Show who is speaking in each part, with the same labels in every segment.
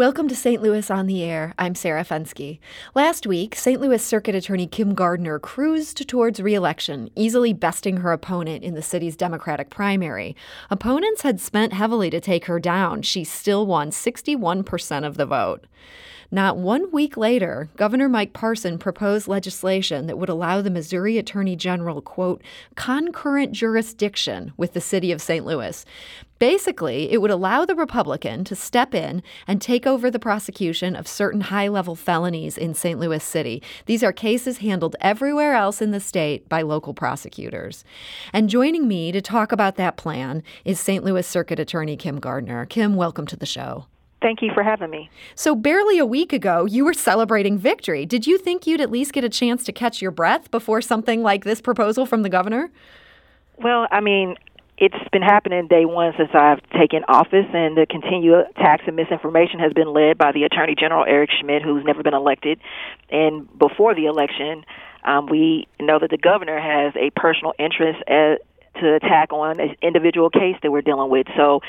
Speaker 1: Welcome to St. Louis on the Air. I'm Sarah Fenske. Last week, St. Louis Circuit Attorney Kim Gardner cruised towards reelection, easily besting her opponent in the city's Democratic primary. Opponents had spent heavily to take her down. She still won 61% of the vote. Not one week later, Governor Mike Parson proposed legislation that would allow the Missouri Attorney General, quote, concurrent jurisdiction with the city of St. Louis. Basically, it would allow the Republican to step in and take over the prosecution of certain high level felonies in St. Louis City. These are cases handled everywhere else in the state by local prosecutors. And joining me to talk about that plan is St. Louis Circuit Attorney Kim Gardner. Kim, welcome to the show.
Speaker 2: Thank you for having me.
Speaker 1: So, barely a week ago, you were celebrating victory. Did you think you'd at least get a chance to catch your breath before something like this proposal from the governor?
Speaker 2: Well, I mean, it's been happening day one since I've taken office, and the continued attacks and misinformation has been led by the Attorney General Eric Schmitt, who's never been elected. And before the election, um, we know that the governor has a personal interest at, to attack on an individual case that we're dealing with. So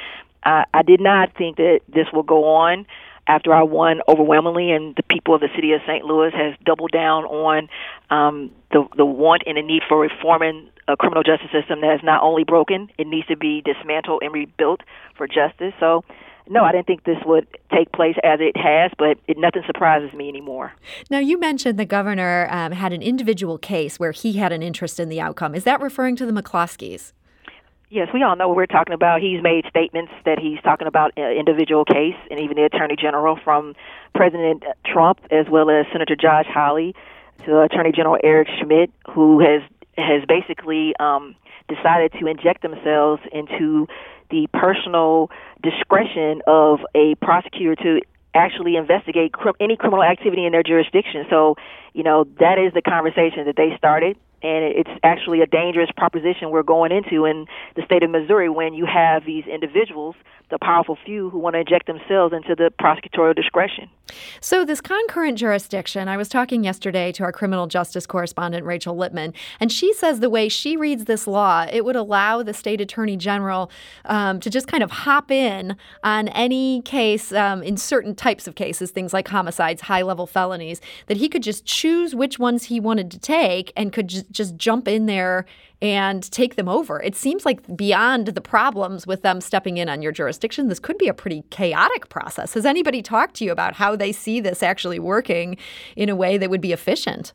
Speaker 2: I, I did not think that this will go on after I won overwhelmingly, and the people of the city of St. Louis has doubled down on um, the the want and the need for reforming a criminal justice system that is not only broken, it needs to be dismantled and rebuilt for justice. So. No, I didn't think this would take place as it has, but it, nothing surprises me anymore.
Speaker 1: Now, you mentioned the governor um, had an individual case where he had an interest in the outcome. Is that referring to the McCloskeys?
Speaker 2: Yes, we all know what we're talking about. He's made statements that he's talking about an individual case, and even the Attorney General from President Trump as well as Senator Josh Hawley to Attorney General Eric Schmitt, who has has basically um, decided to inject themselves into the personal discretion of a prosecutor to actually investigate cr- any criminal activity in their jurisdiction. So, you know, that is the conversation that they started and it's actually a dangerous proposition we're going into in the state of Missouri when you have these individuals, the powerful few, who want to inject themselves into the prosecutorial discretion.
Speaker 1: So, this concurrent jurisdiction, I was talking yesterday to our criminal justice correspondent, Rachel Lippmann, and she says the way she reads this law, it would allow the state attorney general um, to just kind of hop in on any case um, in certain types of cases, things like homicides, high level felonies, that he could just choose which ones he wanted to take and could just just jump in there and take them over. It seems like beyond the problems with them stepping in on your jurisdiction, this could be a pretty chaotic process. Has anybody talked to you about how they see this actually working in a way that would be efficient?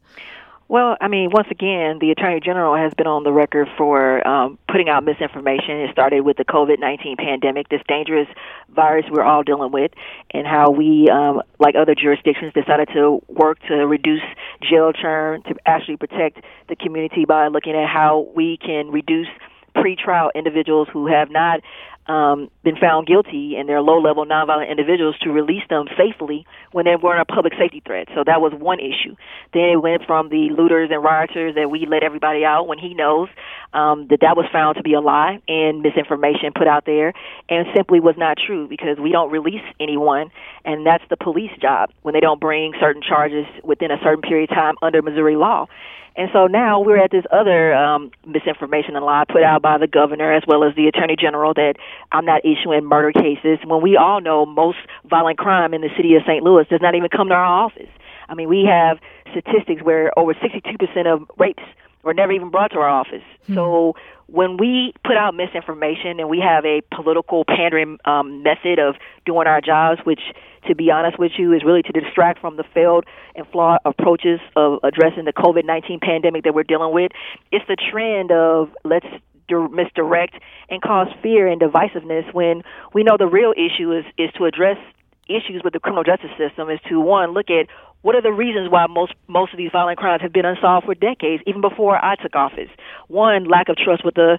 Speaker 2: Well, I mean, once again, the Attorney General has been on the record for um, putting out misinformation. It started with the COVID 19 pandemic, this dangerous virus we're all dealing with, and how we, um, like other jurisdictions, decided to work to reduce jail term to actually protect the community by looking at how we can reduce pretrial individuals who have not um, been found guilty and they're low level nonviolent individuals to release them safely when they weren't a public safety threat. So that was one issue. Then it went from the looters and rioters that we let everybody out when he knows um, that that was found to be a lie and misinformation put out there and simply was not true because we don't release anyone and that's the police job when they don't bring certain charges within a certain period of time under Missouri law. And so now we're at this other um, misinformation and lie put out by the governor as well as the attorney general that I'm not issuing murder cases when we all know most violent crime in the city of St. Louis does not even come to our office. I mean, we have statistics where over 62% of rapes were never even brought to our office. Hmm. So when we put out misinformation and we have a political pandering um, method of doing our jobs, which, to be honest with you, is really to distract from the failed and flawed approaches of addressing the COVID 19 pandemic that we're dealing with, it's the trend of let's misdirect and cause fear and divisiveness when we know the real issue is, is to address issues with the criminal justice system is to one look at what are the reasons why most most of these violent crimes have been unsolved for decades, even before I took office? One, lack of trust with the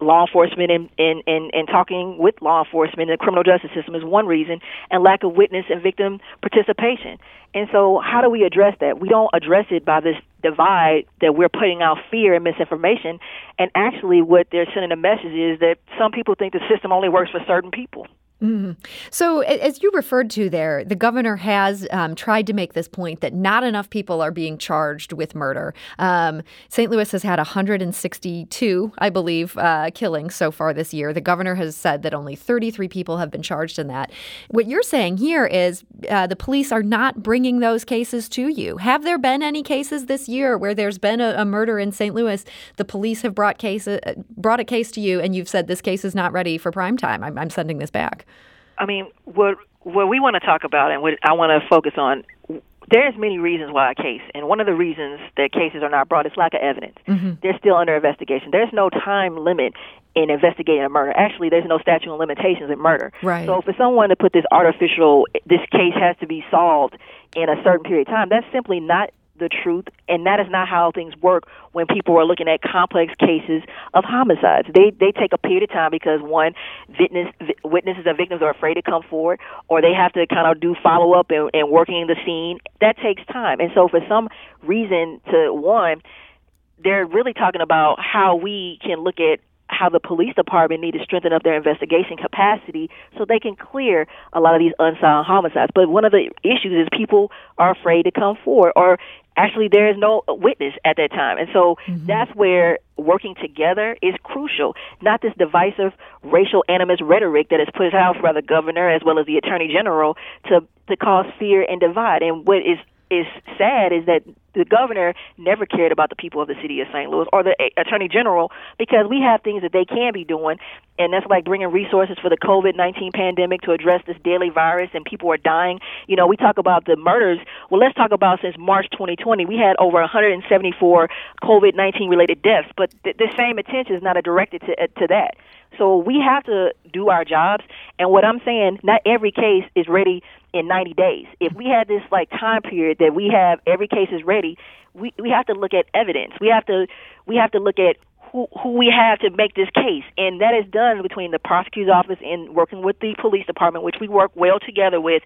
Speaker 2: law enforcement and, and, and, and talking with law enforcement and the criminal justice system is one reason, and lack of witness and victim participation. And so, how do we address that? We don't address it by this divide that we're putting out fear and misinformation. And actually, what they're sending a message is that some people think the system only works for certain people.
Speaker 1: Mm-hmm. So, as you referred to there, the governor has um, tried to make this point that not enough people are being charged with murder. Um, St. Louis has had 162, I believe, uh, killings so far this year. The governor has said that only 33 people have been charged in that. What you're saying here is uh, the police are not bringing those cases to you. Have there been any cases this year where there's been a, a murder in St. Louis? The police have brought case uh, brought a case to you, and you've said this case is not ready for prime time. I'm, I'm sending this back.
Speaker 2: I mean, what what we want to talk about and what I want to focus on. There's many reasons why a case, and one of the reasons that cases are not brought is lack of evidence. Mm-hmm. They're still under investigation. There's no time limit in investigating a murder. Actually, there's no statute of limitations in murder.
Speaker 1: Right.
Speaker 2: So for someone to put this artificial, this case has to be solved in a certain period of time, that's simply not the truth, and that is not how things work when people are looking at complex cases of homicides. They they take a period of time because one, witness, witnesses and victims are afraid to come forward, or they have to kind of do follow up and, and working the scene. That takes time, and so for some reason, to one, they're really talking about how we can look at how the police department need to strengthen up their investigation capacity so they can clear a lot of these unsolved homicides. But one of the issues is people are afraid to come forward or actually there is no witness at that time. And so mm-hmm. that's where working together is crucial. Not this divisive racial animus rhetoric that is put out by the governor as well as the attorney general to to cause fear and divide. And what is is sad is that the governor never cared about the people of the city of St. Louis or the attorney general because we have things that they can be doing, and that's like bringing resources for the COVID 19 pandemic to address this deadly virus, and people are dying. You know, we talk about the murders. Well, let's talk about since March 2020, we had over 174 COVID 19 related deaths, but th- the same attention is not directed to, uh, to that. So we have to do our jobs. And what I'm saying, not every case is ready in 90 days. If we had this like time period that we have every case is ready, we we have to look at evidence. We have to we have to look at who, who we have to make this case, and that is done between the prosecutor's office and working with the police department, which we work well together with.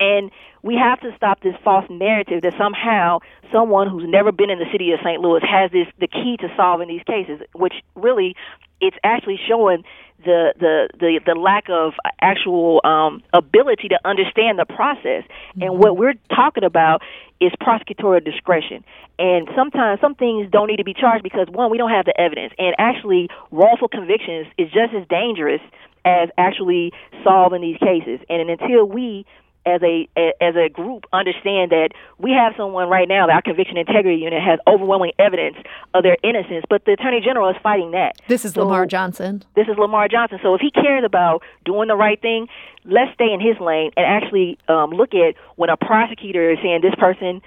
Speaker 2: And we have to stop this false narrative that somehow someone who's never been in the city of St. Louis has this the key to solving these cases, which really it's actually showing the the the, the lack of actual um, ability to understand the process. And mm-hmm. what we're talking about is prosecutorial discretion. And sometimes some things don't need to be charged because one, we don't have the evidence, and actually wrongful convictions is just as dangerous as actually solving these cases. And until we as a as a group understand that we have someone right now that our conviction integrity unit has overwhelming evidence of their innocence, but the attorney general is fighting that.
Speaker 1: This is so, Lamar Johnson.
Speaker 2: This is Lamar Johnson. So if he cares about doing the right thing, let's stay in his lane and actually um, look at when a prosecutor is saying this person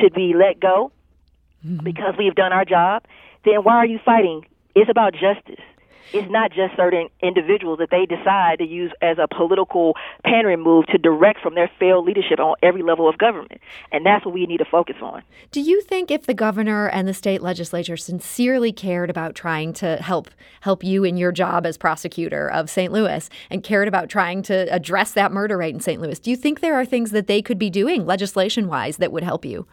Speaker 2: should be let go mm-hmm. because we've done our job. Then why are you fighting? It's about justice it's not just certain individuals that they decide to use as a political pandering move to direct from their failed leadership on every level of government. And that's what we need to focus on.
Speaker 1: Do you think if the governor and the state legislature sincerely cared about trying to help help you in your job as prosecutor of St. Louis and cared about trying to address that murder rate in St. Louis, do you think there are things that they could be doing legislation wise that would help you?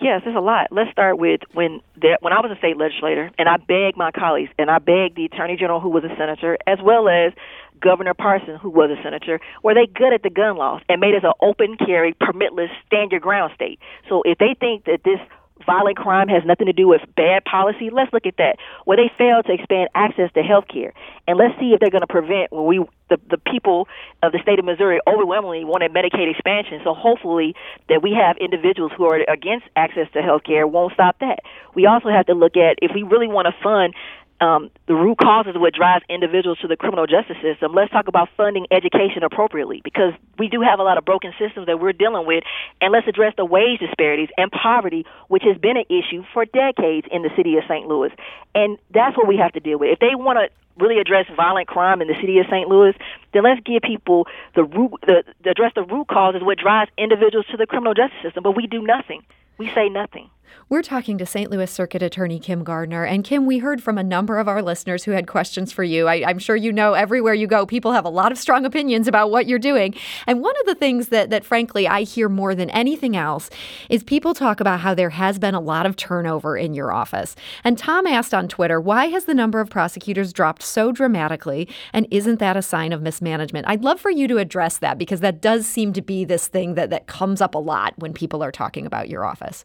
Speaker 2: Yes, there's a lot. Let's start with when there, when I was a state legislator, and I begged my colleagues, and I begged the attorney general, who was a senator, as well as Governor Parson, who was a senator, were they good at the gun laws and made us an open carry, permitless, stand your ground state. So if they think that this violent crime has nothing to do with bad policy, let's look at that. Where they fail to expand access to health care. And let's see if they're going to prevent when we the, the people of the state of Missouri overwhelmingly wanted Medicaid expansion. So hopefully that we have individuals who are against access to health care won't stop that. We also have to look at if we really want to fund um, the root causes of what drives individuals to the criminal justice system, let's talk about funding education appropriately because we do have a lot of broken systems that we're dealing with, and let's address the wage disparities and poverty, which has been an issue for decades in the city of St. Louis. And that's what we have to deal with. If they want to really address violent crime in the city of St. Louis, then let's give people the root, the, the address the root causes what drives individuals to the criminal justice system. But we do nothing. We say nothing.
Speaker 1: We're talking to St. Louis Circuit Attorney Kim Gardner. And Kim, we heard from a number of our listeners who had questions for you. I, am sure you know everywhere you go, people have a lot of strong opinions about what you're doing. And one of the things that, that frankly, I hear more than anything else is people talk about how there has been a lot of turnover in your office. And Tom asked on Twitter, why has the number of prosecutors dropped so dramatically? And isn't that a sign of mismanagement? I'd love for you to address that because that does seem to be this thing that, that comes up a lot when people are talking about your office.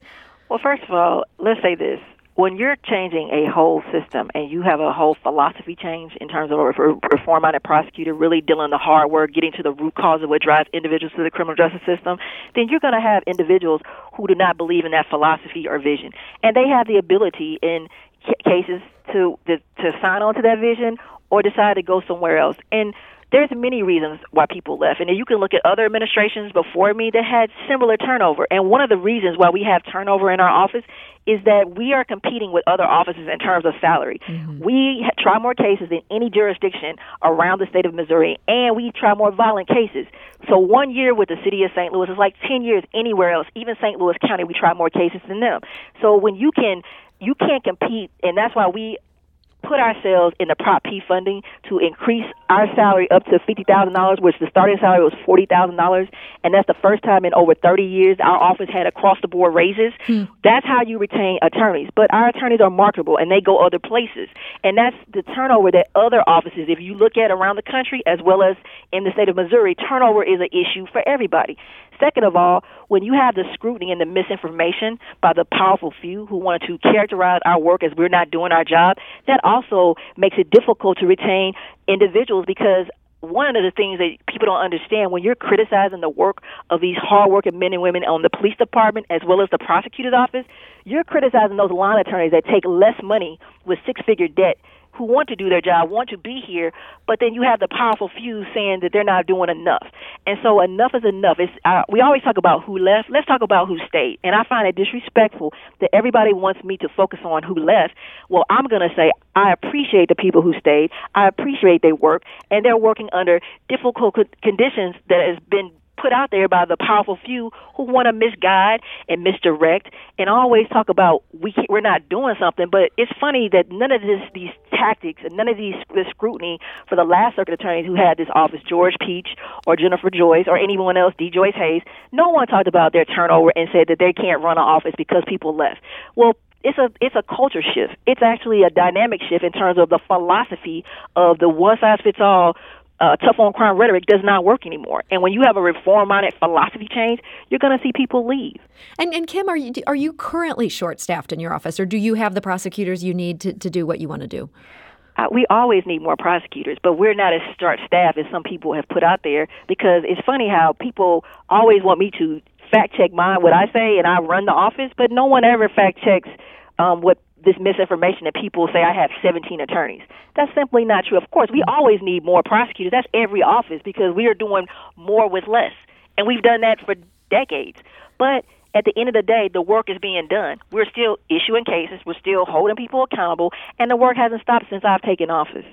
Speaker 2: Well, first of all, let's say this. When you're changing a whole system and you have a whole philosophy change in terms of a reform minded prosecutor really doing the hard work, getting to the root cause of what drives individuals to the criminal justice system, then you're going to have individuals who do not believe in that philosophy or vision. And they have the ability in cases to, to, to sign on to that vision or decide to go somewhere else. And there's many reasons why people left. And you can look at other administrations before me that had similar turnover. And one of the reasons why we have turnover in our office is that we are competing with other offices in terms of salary. Mm-hmm. We try more cases than any jurisdiction around the state of Missouri, and we try more violent cases. So one year with the city of St. Louis is like 10 years anywhere else. Even St. Louis County, we try more cases than them. So when you can you can't compete, and that's why we put ourselves in the Prop P funding to increase our salary up to fifty thousand dollars, which the starting salary was forty thousand dollars, and that's the first time in over thirty years our office had across the board raises. Hmm. That's how you retain attorneys. But our attorneys are marketable and they go other places, and that's the turnover that other offices, if you look at around the country as well as in the state of Missouri, turnover is an issue for everybody. Second of all, when you have the scrutiny and the misinformation by the powerful few who want to characterize our work as we're not doing our job, that also makes it difficult to retain individuals because one of the things that people don't understand when you're criticizing the work of these hardworking men and women on the police department as well as the prosecutor's office, you're criticizing those line attorneys that take less money with six figure debt who want to do their job, want to be here, but then you have the powerful few saying that they're not doing enough. And so enough is enough. It's, uh, we always talk about who left. Let's talk about who stayed. And I find it disrespectful that everybody wants me to focus on who left. Well, I'm going to say I appreciate the people who stayed. I appreciate their work, and they're working under difficult conditions that has been put out there by the powerful few who want to misguide and misdirect and always talk about we we're not doing something. But it's funny that none of this, these tactics and none of these this scrutiny for the last circuit attorneys who had this office, George Peach or Jennifer Joyce or anyone else, Dee Joyce Hayes, no one talked about their turnover and said that they can't run an office because people left. Well, it's a it's a culture shift. It's actually a dynamic shift in terms of the philosophy of the one size fits all uh, tough on crime rhetoric does not work anymore. And when you have a reform minded philosophy change, you're going to see people leave.
Speaker 1: And, and Kim, are you are you currently short staffed in your office, or do you have the prosecutors you need to, to do what you want to do?
Speaker 2: Uh, we always need more prosecutors, but we're not as short staffed as some people have put out there because it's funny how people always want me to fact check mine what I say and I run the office, but no one ever fact checks um, what this misinformation that people say I have 17 attorneys. That's simply not true. Of course, we mm-hmm. always need more prosecutors. That's every office because we are doing more with less. And we've done that for decades. But at the end of the day, the work is being done. We're still issuing cases, we're still holding people accountable, and the work hasn't stopped since I've taken office.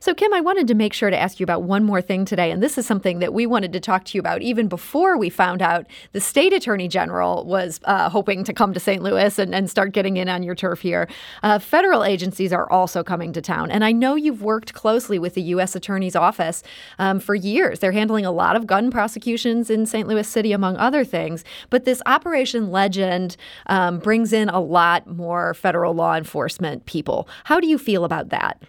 Speaker 1: So, Kim, I wanted to make sure to ask you about one more thing today. And this is something that we wanted to talk to you about even before we found out the state attorney general was uh, hoping to come to St. Louis and, and start getting in on your turf here. Uh, federal agencies are also coming to town. And I know you've worked closely with the U.S. Attorney's Office um, for years. They're handling a lot of gun prosecutions in St. Louis City, among other things. But this Operation Legend um, brings in a lot more federal law enforcement people. How do you feel about that?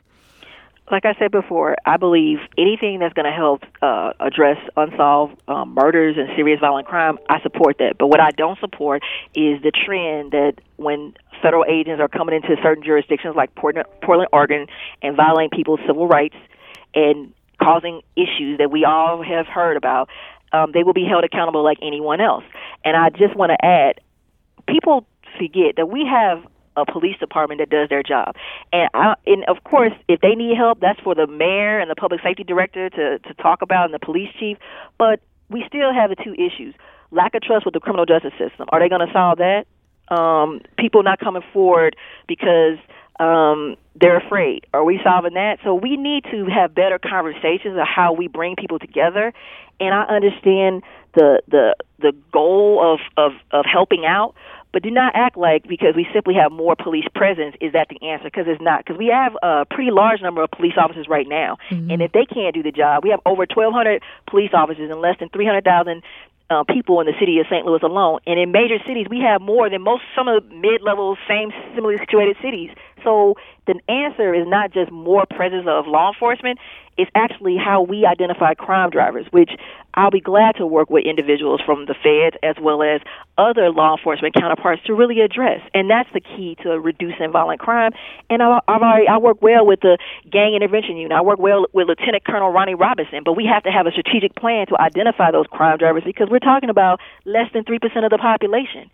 Speaker 2: Like I said before, I believe anything that's going to help uh, address unsolved um, murders and serious violent crime, I support that. But what I don't support is the trend that when federal agents are coming into certain jurisdictions like Portland, Oregon, and violating people's civil rights and causing issues that we all have heard about, um, they will be held accountable like anyone else. And I just want to add, people forget that we have a police department that does their job. And I, and of course, if they need help, that's for the mayor and the public safety director to to talk about and the police chief. But we still have the two issues: lack of trust with the criminal justice system. Are they going to solve that? Um, people not coming forward because um, they're afraid. Are we solving that? So we need to have better conversations of how we bring people together. And I understand the the the goal of of of helping out, But do not act like because we simply have more police presence is that the answer? Because it's not. Because we have a pretty large number of police officers right now, mm-hmm. and if they can't do the job, we have over 1,200 police officers and less than 300,000 uh, people in the city of St. Louis alone. And in major cities, we have more than most some of the mid-level, same similarly situated cities. So the answer is not just more presence of law enforcement. It's actually how we identify crime drivers, which I'll be glad to work with individuals from the feds as well as other law enforcement counterparts to really address. And that's the key to reducing violent crime. And I, I've already, I work well with the gang intervention unit. I work well with Lieutenant Colonel Ronnie Robinson. But we have to have a strategic plan to identify those crime drivers because we're talking about less than 3% of the population.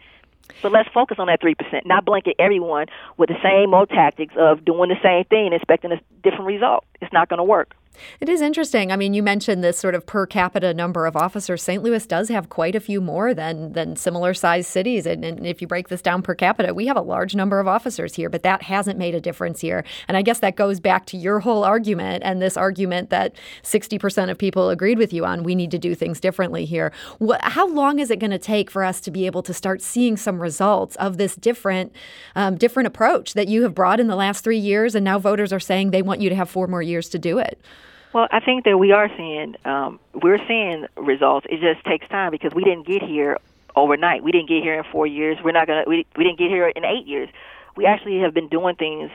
Speaker 2: So let's focus on that 3%, not blanket everyone with the same old tactics of doing the same thing and expecting a different result. It's not going to work.
Speaker 1: It is interesting. I mean, you mentioned this sort of per capita number of officers. St. Louis does have quite a few more than than similar sized cities. And, and, if you break this down per capita, we have a large number of officers here, but that hasn't made a difference here. And I guess that goes back to your whole argument and this argument that 60% of people agreed with you on we need to do things differently here. What, how long is it going to take for us to be able to start seeing some results of this different um, different approach that you have brought in the last three years and now voters are saying they want you to have four more years to do it?
Speaker 2: Well, I think that we are seeing um, we're seeing results. It just takes time because we didn't get here overnight. We didn't get here in four years. We're not gonna. We we didn't get here in eight years. We actually have been doing things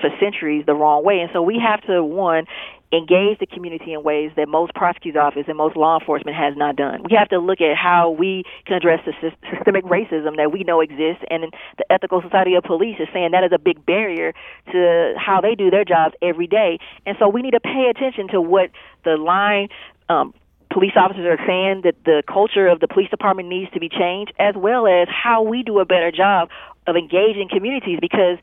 Speaker 2: for centuries the wrong way, and so we have to one engage the community in ways that most prosecutor's office and most law enforcement has not done. We have to look at how we can address the systemic racism that we know exists, and the Ethical Society of Police is saying that is a big barrier to how they do their jobs every day. And so we need to pay attention to what the line um, police officers are saying that the culture of the police department needs to be changed, as well as how we do a better job of engaging communities because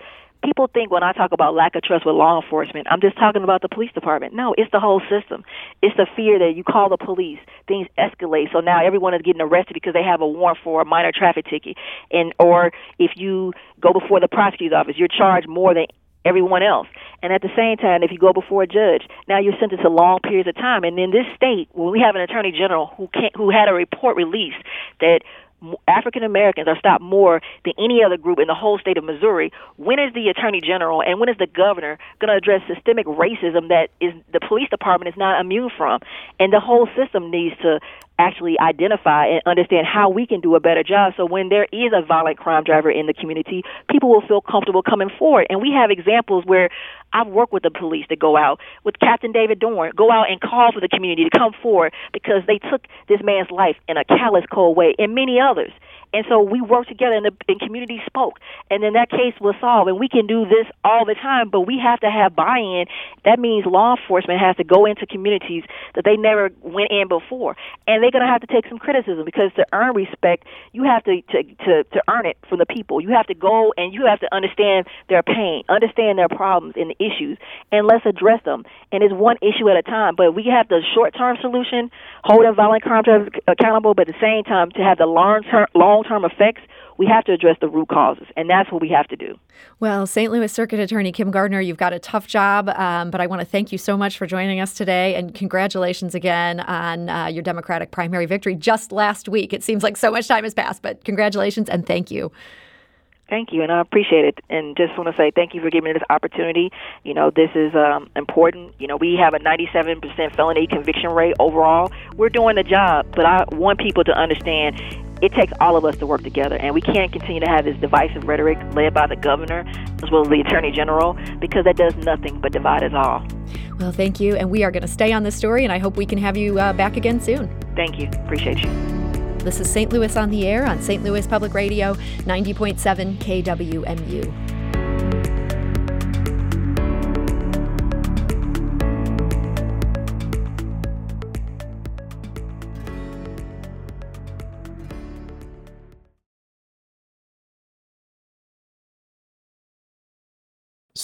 Speaker 2: people think when I talk about lack of trust with law enforcement, I'm just talking about the police department. No, it's the whole system. It's the fear that you call the police, things escalate. So now everyone is getting arrested because they have a warrant for a minor traffic ticket, and or if you go before the prosecutor's office, you're charged more than everyone else. And at the same time, if you go before a judge, now you're sentenced to long periods of time. And in this state, when we have an attorney general who can't, who had a report released that African Americans are stopped more than any other group in the whole state of Missouri. When is the Attorney General and when is the governor going to address systemic racism that is the police department is not immune from? And the whole system needs to actually identify and understand how we can do a better job so when there is a violent crime driver in the community, people will feel comfortable coming forward. And we have examples where I've worked with the police to go out with Captain David Dorn, go out and call for the community to come forward because they took this man's life in a callous, cold way, and many others. And so we worked together, and the and community spoke, and then that case was solved. And we can do this all the time, but we have to have buy-in. That means law enforcement has to go into communities that they never went in before, and they're going to have to take some criticism because to earn respect, you have to, to to to earn it from the people. You have to go and you have to understand their pain, understand their problems and the issues, and let's address them. And it's one issue at a time. But we have the short-term solution, holding violent crime accountable, but at the same time to have the long-term long term effects, we have to address the root causes, and that's what we have to do.
Speaker 1: Well, St. Louis Circuit Attorney Kim Gardner, you've got a tough job, um, but I want to thank you so much for joining us today, and congratulations again on uh, your Democratic primary victory just last week. It seems like so much time has passed, but congratulations and thank you.
Speaker 2: Thank you, and I appreciate it. And just want to say thank you for giving me this opportunity. You know, this is um, important. You know, we have a 97% felony conviction rate overall. We're doing the job, but I want people to understand it takes all of us to work together, and we can't continue to have this divisive rhetoric led by the governor as well as the attorney general because that does nothing but divide us all.
Speaker 1: Well, thank you, and we are going to stay on this story, and I hope we can have you uh, back again soon.
Speaker 2: Thank you. Appreciate you.
Speaker 1: This is St. Louis on the Air on St. Louis Public Radio, 90.7 KWMU.